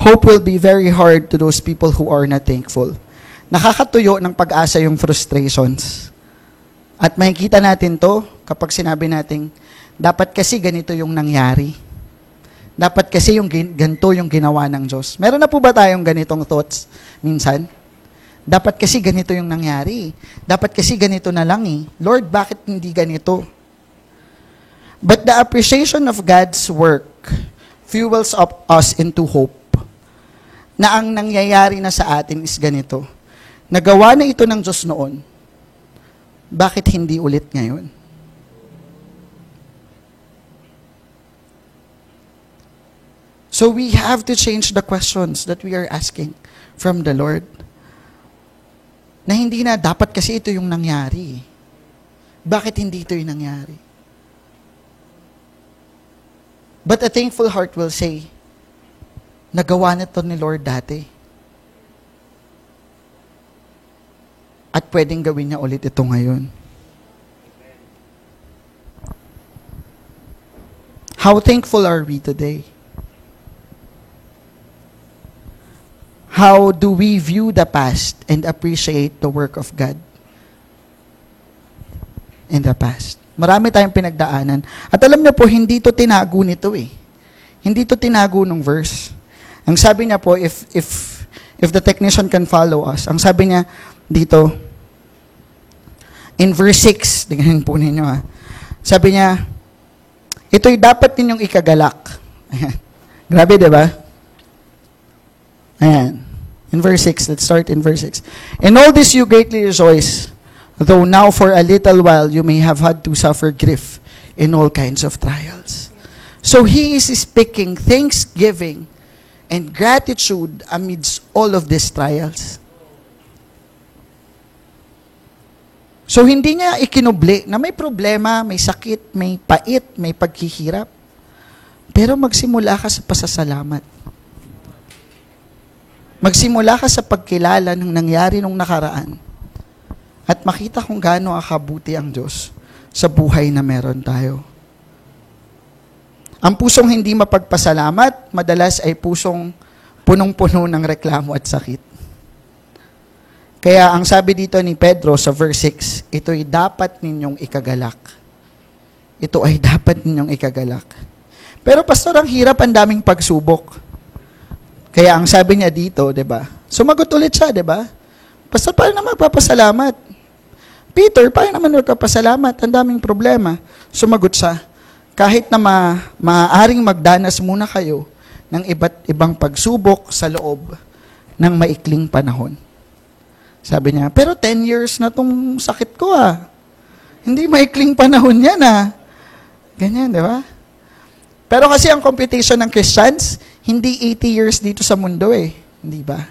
Hope will be very hard to those people who are not thankful. Nakakatuyo ng pag-asa yung frustrations. At makikita natin to kapag sinabi nating, dapat kasi ganito yung nangyari. Dapat kasi yung ganito yung ginawa ng Diyos. Meron na po ba tayong ganitong thoughts minsan? Dapat kasi ganito yung nangyari. Dapat kasi ganito na lang eh. Lord, bakit hindi ganito? But the appreciation of God's work fuels up us into hope na ang nangyayari na sa atin is ganito. Nagawa na ito ng Diyos noon. Bakit hindi ulit ngayon? So we have to change the questions that we are asking from the Lord. Na hindi na dapat kasi ito yung nangyari. Bakit hindi ito yung nangyari? But a thankful heart will say, nagawa na to ni Lord dati. At pwedeng gawin niya ulit ito ngayon. How thankful are we today? How do we view the past and appreciate the work of God in the past? Marami tayong pinagdaanan. At alam niyo po, hindi to tinago nito eh. Hindi to tinago ng verse. Ang sabi niya po, if, if, if the technician can follow us, ang sabi niya dito, In verse 6, tingnan po ninyo ha. Sabi niya, ito'y dapat ninyong ikagalak. Ayan. Grabe, di ba? Ayan. In verse 6, let's start in verse 6. In all this you greatly rejoice, though now for a little while you may have had to suffer grief in all kinds of trials. So he is speaking thanksgiving and gratitude amidst all of these trials. So hindi niya ikinubli na may problema, may sakit, may pait, may paghihirap. Pero magsimula ka sa pasasalamat. Magsimula ka sa pagkilala ng nangyari nung nakaraan. At makita kung gaano akabuti ang Diyos sa buhay na meron tayo. Ang pusong hindi mapagpasalamat, madalas ay pusong punong-puno ng reklamo at sakit. Kaya ang sabi dito ni Pedro sa verse 6, ito'y dapat ninyong ikagalak. Ito ay dapat ninyong ikagalak. Pero pastor, ang hirap, ang daming pagsubok. Kaya ang sabi niya dito, 'di ba? Sumagot ulit siya, 'di ba? Pastor, paano naman magpapasalamat? Peter, paano naman magpapasalamat? Ang daming problema. Sumagot siya, kahit na ma maaaring magdanas muna kayo ng iba't ibang pagsubok sa loob ng maikling panahon. Sabi niya, pero 10 years na tong sakit ko ah. Hindi maikling panahon yan ah. Ganyan, di ba? Pero kasi ang computation ng Christians, hindi 80 years dito sa mundo eh. Hindi ba?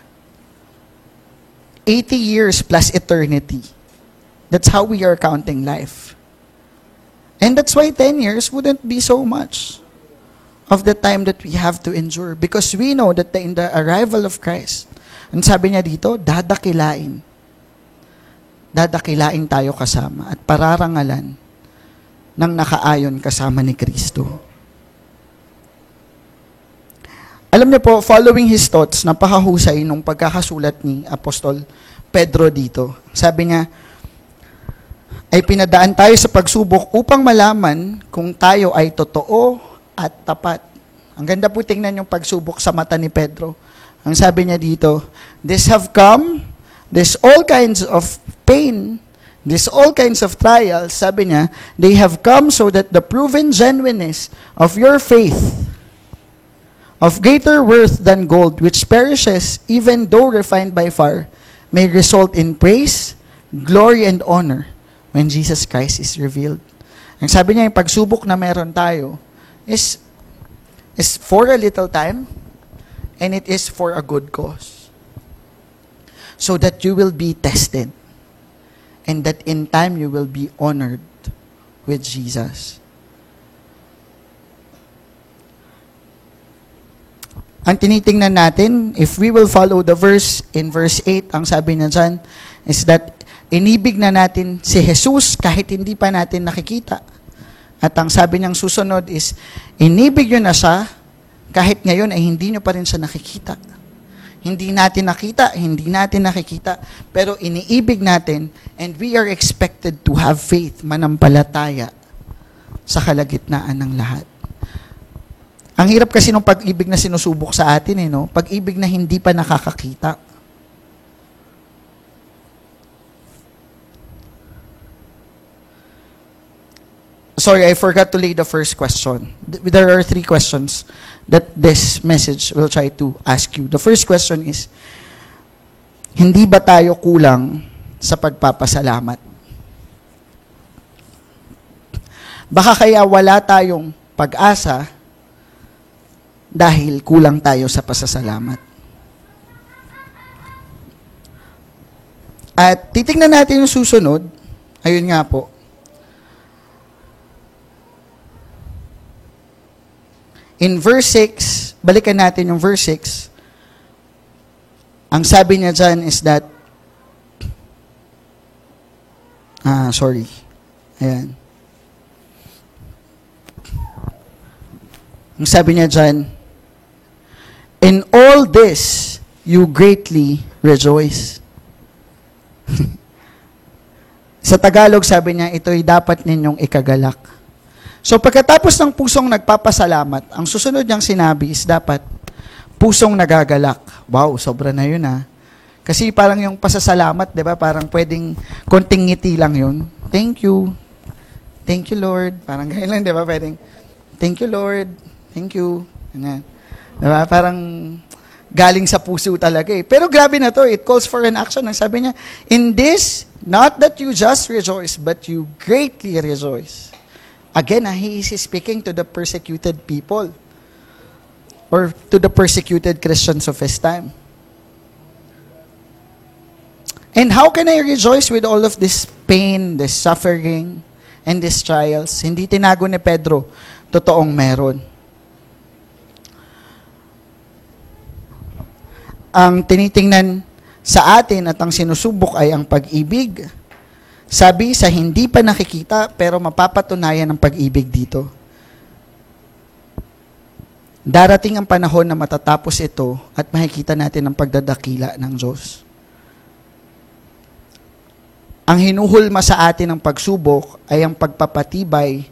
80 years plus eternity. That's how we are counting life. And that's why 10 years wouldn't be so much of the time that we have to endure because we know that in the arrival of Christ, ang sabi niya dito, dadakilain. Dadakilain tayo kasama at pararangalan ng nakaayon kasama ni Kristo. Alam niyo po, following his thoughts, napakahusay nung pagkakasulat ni Apostol Pedro dito. Sabi niya, ay pinadaan tayo sa pagsubok upang malaman kung tayo ay totoo at tapat. Ang ganda po tingnan yung pagsubok sa mata ni Pedro. Ang sabi niya dito, This have come, this all kinds of pain, this all kinds of trials, sabi niya, they have come so that the proven genuineness of your faith, of greater worth than gold, which perishes even though refined by fire, may result in praise, glory, and honor when Jesus Christ is revealed. Ang sabi niya, yung pagsubok na meron tayo is, is for a little time and it is for a good cause. So that you will be tested and that in time you will be honored with Jesus. Ang tinitingnan natin, if we will follow the verse in verse 8, ang sabi niya dyan, is that inibig na natin si Jesus kahit hindi pa natin nakikita. At ang sabi niyang susunod is, inibig nyo na siya kahit ngayon ay hindi nyo pa rin siya nakikita. Hindi natin nakita, hindi natin nakikita, pero iniibig natin and we are expected to have faith, manampalataya sa kalagitnaan ng lahat. Ang hirap kasi ng pag-ibig na sinusubok sa atin eh, no? Pag-ibig na hindi pa nakakakita. Sorry, I forgot to lay the first question. Th- There are three questions that this message will try to ask you. The first question is, hindi ba tayo kulang sa pagpapasalamat? Baka kaya wala tayong pag-asa dahil kulang tayo sa pasasalamat. At titingnan natin yung susunod. Ayun nga po. In verse 6, balikan natin yung verse 6. Ang sabi niya dyan is that, ah, sorry. Ayan. Ang sabi niya dyan, In all this, you greatly rejoice. Sa Tagalog, sabi niya, ito'y dapat ninyong ikagalak. So pagkatapos ng pusong nagpapasalamat, ang susunod niyang sinabi is dapat pusong nagagalak. Wow, sobra na yun ah. Kasi parang yung pasasalamat, di ba, parang pwedeng konting ngiti lang yun. thank you. Thank you, Lord. Parang ganyan lang, di ba? Pwedeng, thank you, Lord. Thank you. Ganyan. Di ba? Parang galing sa puso talaga eh. Pero grabe na to, it calls for an action. Ang sabi niya, in this, not that you just rejoice, but you greatly rejoice. Again, ah, he is speaking to the persecuted people or to the persecuted Christians of his time. And how can I rejoice with all of this pain, this suffering, and these trials? Hindi tinago ni Pedro, totoong meron. Ang tinitingnan sa atin at ang sinusubok ay ang pag-ibig. Sabi sa hindi pa nakikita pero mapapatunayan ang pag-ibig dito. Darating ang panahon na matatapos ito at makikita natin ang pagdadakila ng Diyos. Ang hinuhulma sa atin ng pagsubok ay ang pagpapatibay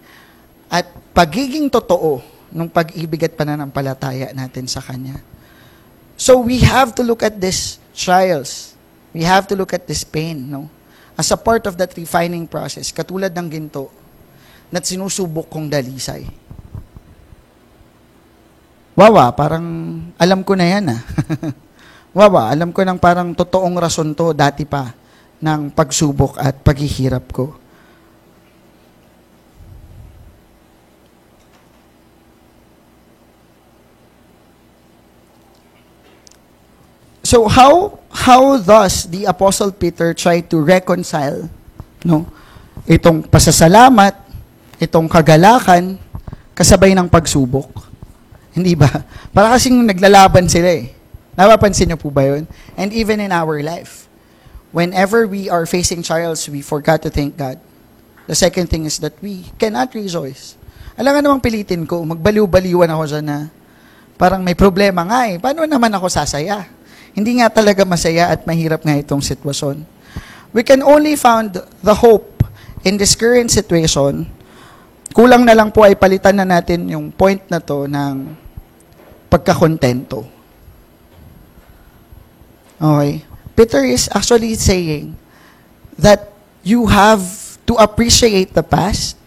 at pagiging totoo ng pag-ibig at pananampalataya natin sa Kanya. So we have to look at these trials. We have to look at this pain, no? As a part of that refining process, katulad ng ginto na sinusubok kong dalisay. Wawa, parang alam ko na yan ah. Wawa, alam ko nang parang totoong rason to dati pa ng pagsubok at paghihirap ko. So how how thus the apostle Peter tried to reconcile no itong pasasalamat, itong kagalakan kasabay ng pagsubok. Hindi ba? Para kasing naglalaban sila eh. Napapansin niyo po ba yun? And even in our life whenever we are facing trials, we forgot to thank God. The second thing is that we cannot rejoice. Alam nga namang pilitin ko, magbaliw-baliwan ako dyan na parang may problema nga eh. Paano naman ako sasaya? Hindi nga talaga masaya at mahirap nga itong sitwasyon. We can only found the hope in this current situation. Kulang na lang po ay palitan na natin yung point na to ng pagkakontento. Okay? Peter is actually saying that you have to appreciate the past.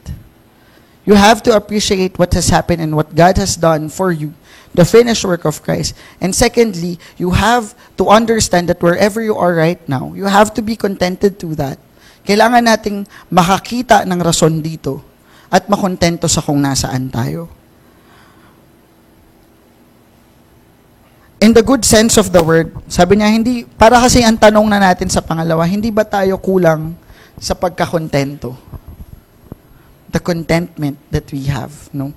You have to appreciate what has happened and what God has done for you, the finished work of Christ. And secondly, you have to understand that wherever you are right now, you have to be contented to that. Kailangan nating makakita ng rason dito at makontento sa kung nasaan tayo. In the good sense of the word, sabi niya, hindi, para kasi ang tanong na natin sa pangalawa, hindi ba tayo kulang sa pagkakontento? The contentment that we have, no?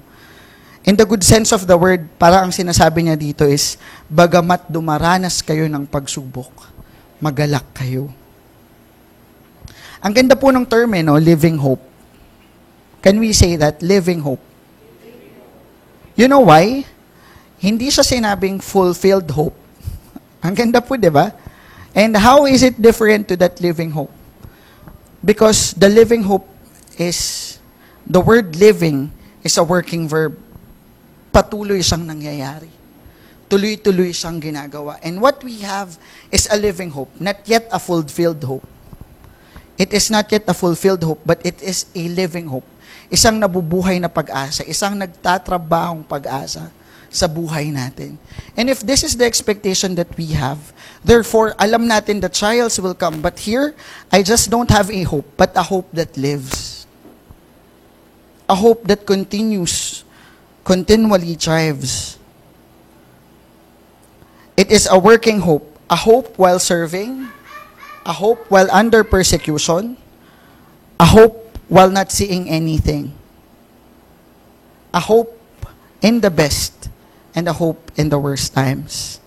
In the good sense of the word, para ang sinasabi niya dito is, bagamat dumaranas kayo ng pagsubok, magalak kayo. Ang ganda po ng term eh, no? living hope. Can we say that? Living hope. You know why? hindi siya sinabing fulfilled hope. Ang ganda po, di ba? And how is it different to that living hope? Because the living hope is, the word living is a working verb. Patuloy siyang nangyayari. Tuloy-tuloy siyang ginagawa. And what we have is a living hope, not yet a fulfilled hope. It is not yet a fulfilled hope, but it is a living hope. Isang nabubuhay na pag-asa, isang nagtatrabahong pag-asa sa buhay natin. And if this is the expectation that we have, therefore, alam natin the trials will come. But here, I just don't have a hope, but a hope that lives. A hope that continues, continually thrives. It is a working hope, a hope while serving, a hope while under persecution, a hope while not seeing anything, a hope in the best, and a hope in the worst times.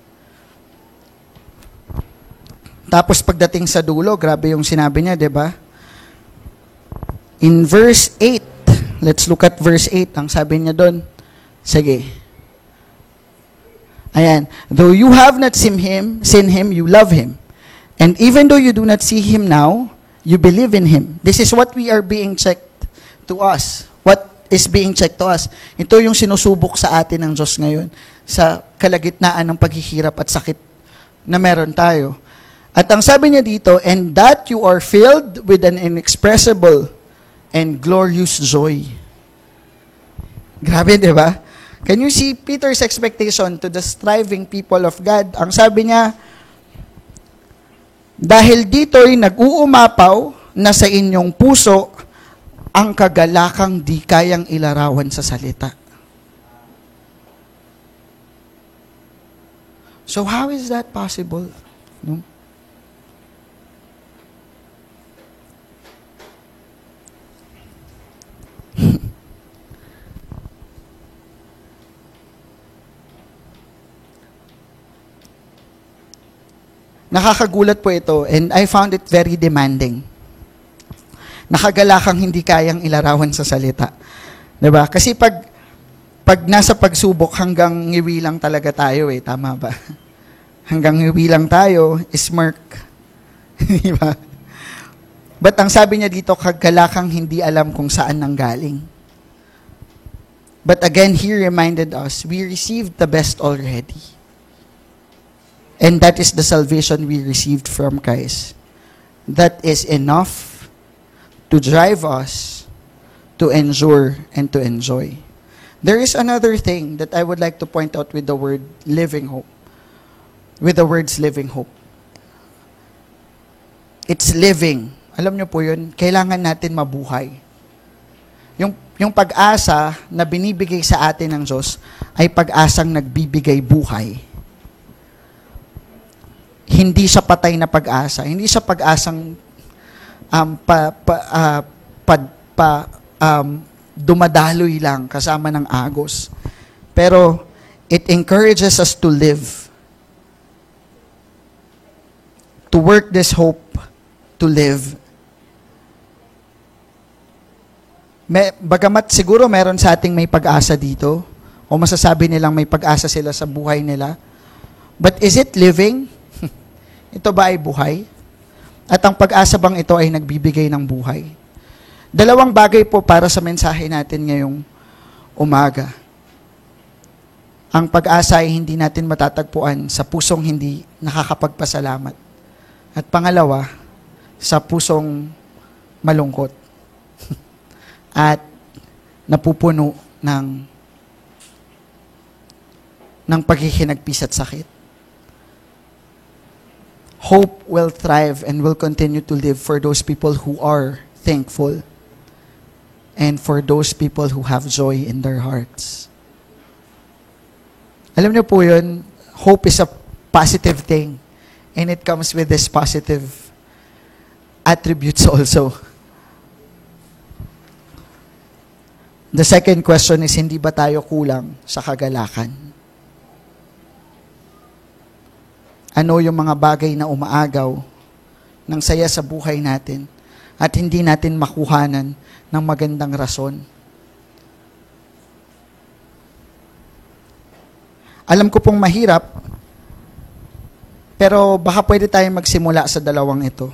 Tapos pagdating sa dulo, grabe yung sinabi niya, 'di ba? In verse 8, let's look at verse 8. Ang sabi niya doon, sige. Ayan, though you have not seen him, seen him, you love him. And even though you do not see him now, you believe in him. This is what we are being checked to us. What is being checked to us. Ito yung sinusubok sa atin ng Diyos ngayon sa kalagitnaan ng paghihirap at sakit na meron tayo. At ang sabi niya dito, and that you are filled with an inexpressible and glorious joy. Grabe, di ba? Can you see Peter's expectation to the striving people of God? Ang sabi niya, dahil dito'y nag-uumapaw na sa inyong puso ang kagalakang di kayang ilarawan sa salita. So how is that possible? No? Nakakagulat po ito and I found it very demanding. Nakagalakang hindi kayang ilarawan sa salita. 'Di ba? Kasi pag pag nasa pagsubok hanggang ngiwi lang talaga tayo eh, tama ba? Hanggang ngiwi lang tayo, smirk. Di ba? But ang sabi niya dito, kagalakang hindi alam kung saan nanggaling. But again, he reminded us, we received the best already. And that is the salvation we received from Christ. That is enough to drive us to endure and to enjoy. There is another thing that I would like to point out with the word living hope. With the words living hope. It's living. Alam niyo po yun, kailangan natin mabuhay. Yung, yung pag-asa na binibigay sa atin ng Diyos ay pag-asang nagbibigay buhay hindi siya patay na pag-asa. Hindi siya pag-asang um, pa, pa, uh, pa, pa, um, dumadaloy lang kasama ng agos. Pero it encourages us to live. To work this hope to live. May, bagamat siguro meron sa ating may pag-asa dito, o masasabi nilang may pag-asa sila sa buhay nila, but is it living? Ito ba ay buhay? At ang pag-asa bang ito ay nagbibigay ng buhay? Dalawang bagay po para sa mensahe natin ngayong umaga. Ang pag-asa ay hindi natin matatagpuan sa pusong hindi nakakapagpasalamat. At pangalawa, sa pusong malungkot. At napupuno ng ng paghihinagpis at sakit hope will thrive and will continue to live for those people who are thankful and for those people who have joy in their hearts. Alam niyo po yun, hope is a positive thing and it comes with this positive attributes also. The second question is, hindi ba tayo kulang sa kagalakan? Ano yung mga bagay na umaagaw ng saya sa buhay natin at hindi natin makuhanan ng magandang rason. Alam ko pong mahirap, pero baka pwede tayong magsimula sa dalawang ito.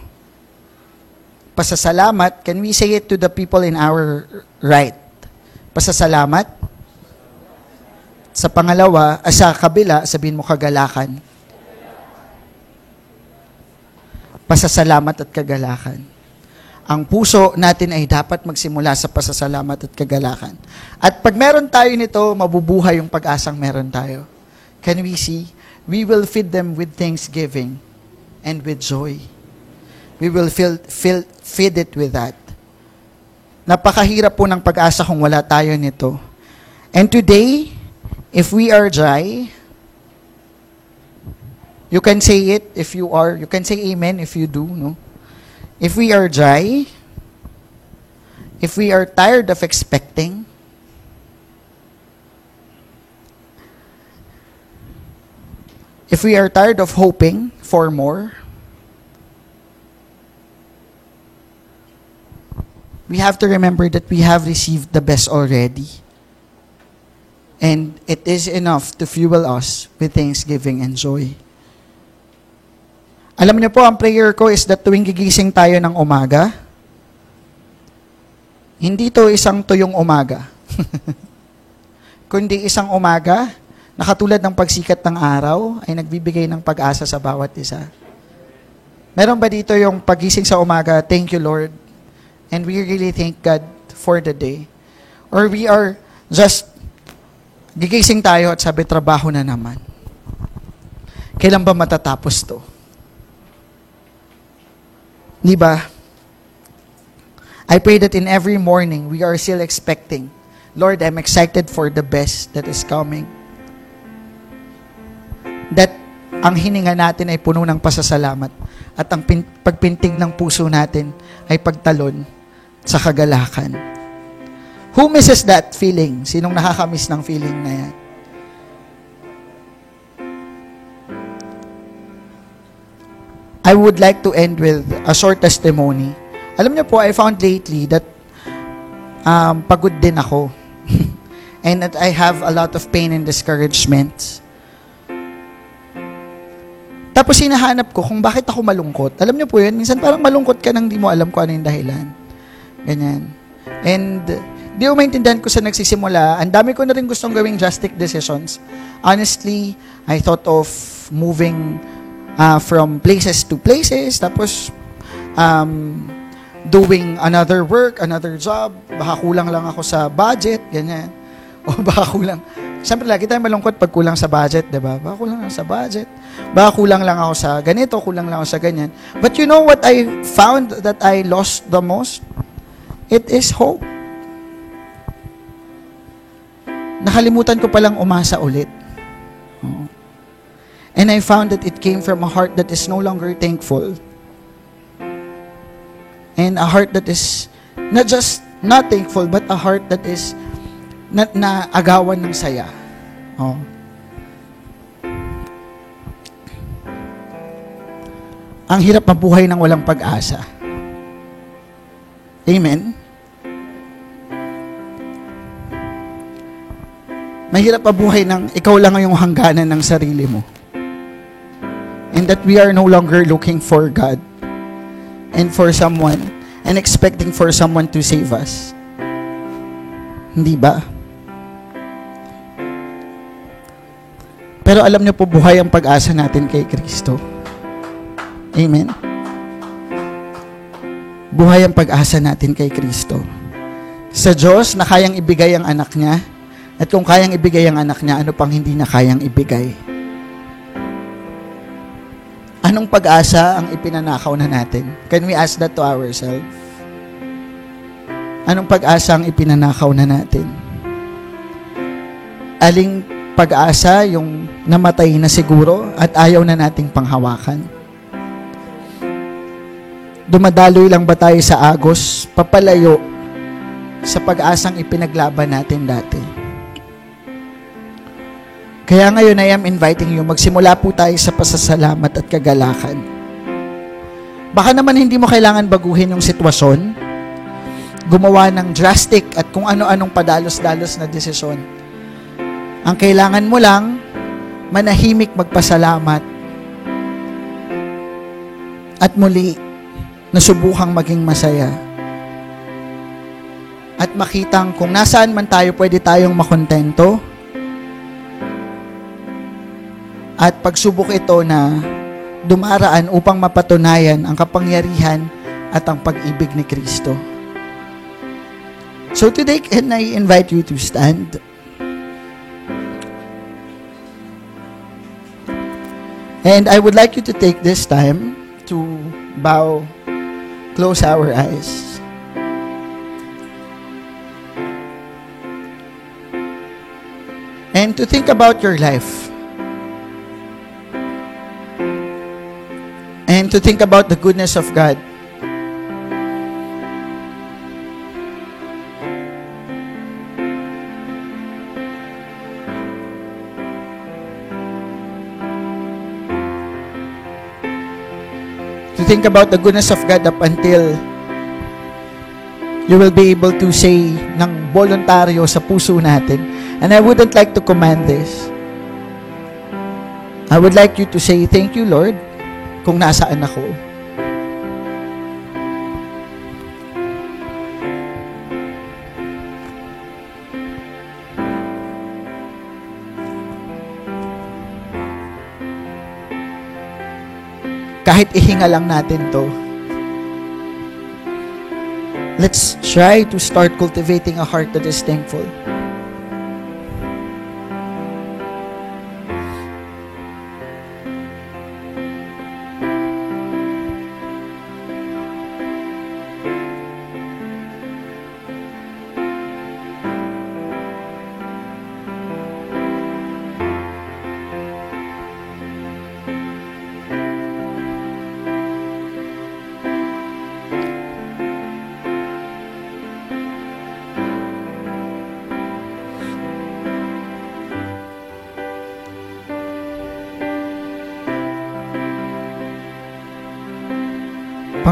Pasasalamat, can we say it to the people in our right? Pasasalamat. Sa pangalawa, ah, sa kabila, sabihin mo kagalakan pasasalamat at kagalakan. Ang puso natin ay dapat magsimula sa pasasalamat at kagalakan. At pag meron tayo nito, mabubuhay yung pag-asang meron tayo. Can we see? We will feed them with thanksgiving and with joy. We will fill, fill, feed it with that. Napakahirap po ng pag-asa kung wala tayo nito. And today, if we are dry, You can say it if you are. You can say amen if you do, no? If we are dry, if we are tired of expecting, if we are tired of hoping for more, we have to remember that we have received the best already. And it is enough to fuel us with thanksgiving and joy. Alam niyo po, ang prayer ko is that tuwing gigising tayo ng umaga, hindi to isang tuyong umaga. Kundi isang umaga na katulad ng pagsikat ng araw ay nagbibigay ng pag-asa sa bawat isa. Meron ba dito yung pagising sa umaga, thank you Lord, and we really thank God for the day. Or we are just gigising tayo at sabi, trabaho na naman. Kailan ba matatapos to? Di ba? I pray that in every morning, we are still expecting, Lord, I'm excited for the best that is coming. That ang hininga natin ay puno ng pasasalamat at ang pin- pagpintig ng puso natin ay pagtalon sa kagalakan. Who misses that feeling? Sinong nakakamiss ng feeling na yan? I would like to end with a short testimony. Alam niyo po, I found lately that um, pagod din ako. and that I have a lot of pain and discouragement. Tapos hinahanap ko kung bakit ako malungkot. Alam niyo po yun, minsan parang malungkot ka nang di mo alam kung ano yung dahilan. Ganyan. And di ko maintindihan ko sa nagsisimula. Ang dami ko na rin gustong gawing drastic decisions. Honestly, I thought of moving uh, from places to places. Tapos, um, doing another work, another job. Baka kulang lang ako sa budget, ganyan. O baka kulang. Siyempre, lagi tayo malungkot pag kulang sa budget, di ba? Baka kulang lang sa budget. Baka kulang lang ako sa ganito, kulang lang ako sa ganyan. But you know what I found that I lost the most? It is hope. Nakalimutan ko palang umasa ulit. And I found that it came from a heart that is no longer thankful. And a heart that is not just not thankful, but a heart that is na, na agawan ng saya. Oh. Ang hirap mabuhay ng walang pag-asa. Amen? Mahirap mabuhay ng ikaw lang ang yung hangganan ng sarili mo. And that we are no longer looking for God and for someone and expecting for someone to save us. Hindi ba? Pero alam niyo po, buhay ang pag-asa natin kay Kristo. Amen? Buhay ang pag-asa natin kay Kristo. Sa Diyos na kayang ibigay ang anak niya, at kung kayang ibigay ang anak niya, ano pang hindi na kayang ibigay? Anong pag-asa ang ipinanakaw na natin? Can we ask that to ourselves? Anong pag-asa ang ipinanakaw na natin? Aling pag-asa yung namatay na siguro at ayaw na nating panghawakan? Dumadaloy lang ba tayo sa agos, papalayo sa pag-asang ipinaglaban natin dati? Kaya ngayon I am inviting you, magsimula po tayo sa pasasalamat at kagalakan. Baka naman hindi mo kailangan baguhin yung sitwasyon, gumawa ng drastic at kung ano-anong padalos-dalos na desisyon. Ang kailangan mo lang, manahimik magpasalamat at muli, nasubukang maging masaya. At makitang kung nasaan man tayo, pwede tayong makontento, at pagsubok ito na dumaraan upang mapatunayan ang kapangyarihan at ang pag-ibig ni Kristo. So today, can I invite you to stand? And I would like you to take this time to bow, close our eyes. And to think about your life. And to think about the goodness of God. To think about the goodness of God up until you will be able to say ng voluntaryo sa puso natin. And I wouldn't like to command this. I would like you to say, Thank you, Lord, kung nasaan ako. Kahit ihinga lang natin to. Let's try to start cultivating a heart that is thankful.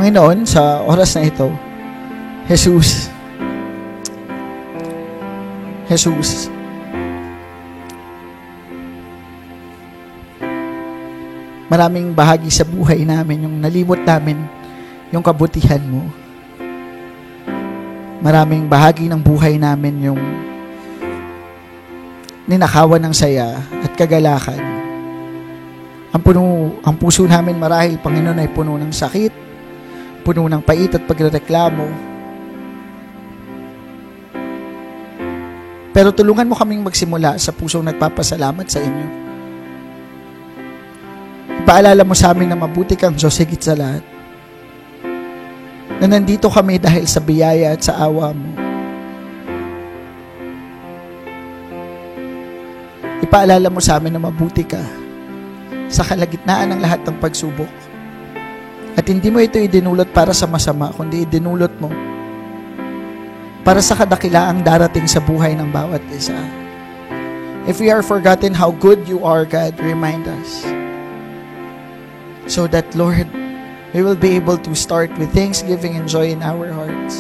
Panginoon, sa oras na ito, Jesus, Jesus, maraming bahagi sa buhay namin, yung nalimot namin, yung kabutihan mo. Maraming bahagi ng buhay namin yung ninakawan ng saya at kagalakan. Ang puno, ang puso namin marahil, Panginoon, ay puno ng sakit, puno ng pait at pagrereklamo. Pero tulungan mo kaming magsimula sa pusong nagpapasalamat sa inyo. Ipaalala mo sa amin na mabuti kang Diyos higit sa lahat. Na nandito kami dahil sa biyaya at sa awa mo. Ipaalala mo sa amin na mabuti ka sa kalagitnaan ng lahat ng pagsubok. At hindi mo ito idinulot para sa masama, kundi idinulot mo para sa kadakilaang darating sa buhay ng bawat isa. If we are forgotten how good you are, God, remind us. So that, Lord, we will be able to start with thanksgiving and joy in our hearts.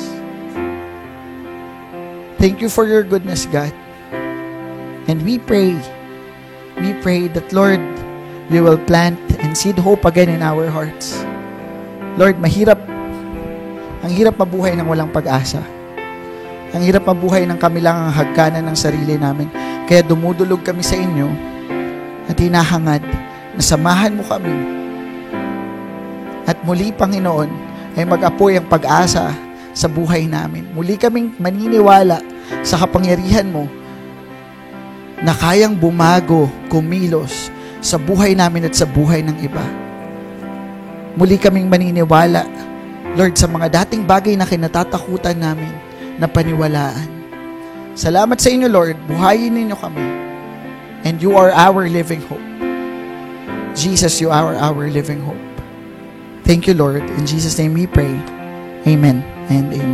Thank you for your goodness, God. And we pray, we pray that, Lord, you will plant and seed hope again in our hearts. Lord, mahirap, ang hirap mabuhay ng walang pag-asa. Ang hirap mabuhay ng kami lang ang hagkanan ng sarili namin. Kaya dumudulog kami sa inyo at hinahangad na samahan mo kami. At muli, Panginoon, ay mag-apoy ang pag-asa sa buhay namin. Muli kaming maniniwala sa kapangyarihan mo na kayang bumago, kumilos sa buhay namin at sa buhay ng iba. Muli kaming maniniwala, Lord, sa mga dating bagay na kinatatakutan namin na paniwalaan. Salamat sa inyo, Lord. Buhayin ninyo kami. And you are our living hope. Jesus, you are our living hope. Thank you, Lord. In Jesus' name we pray. Amen and amen.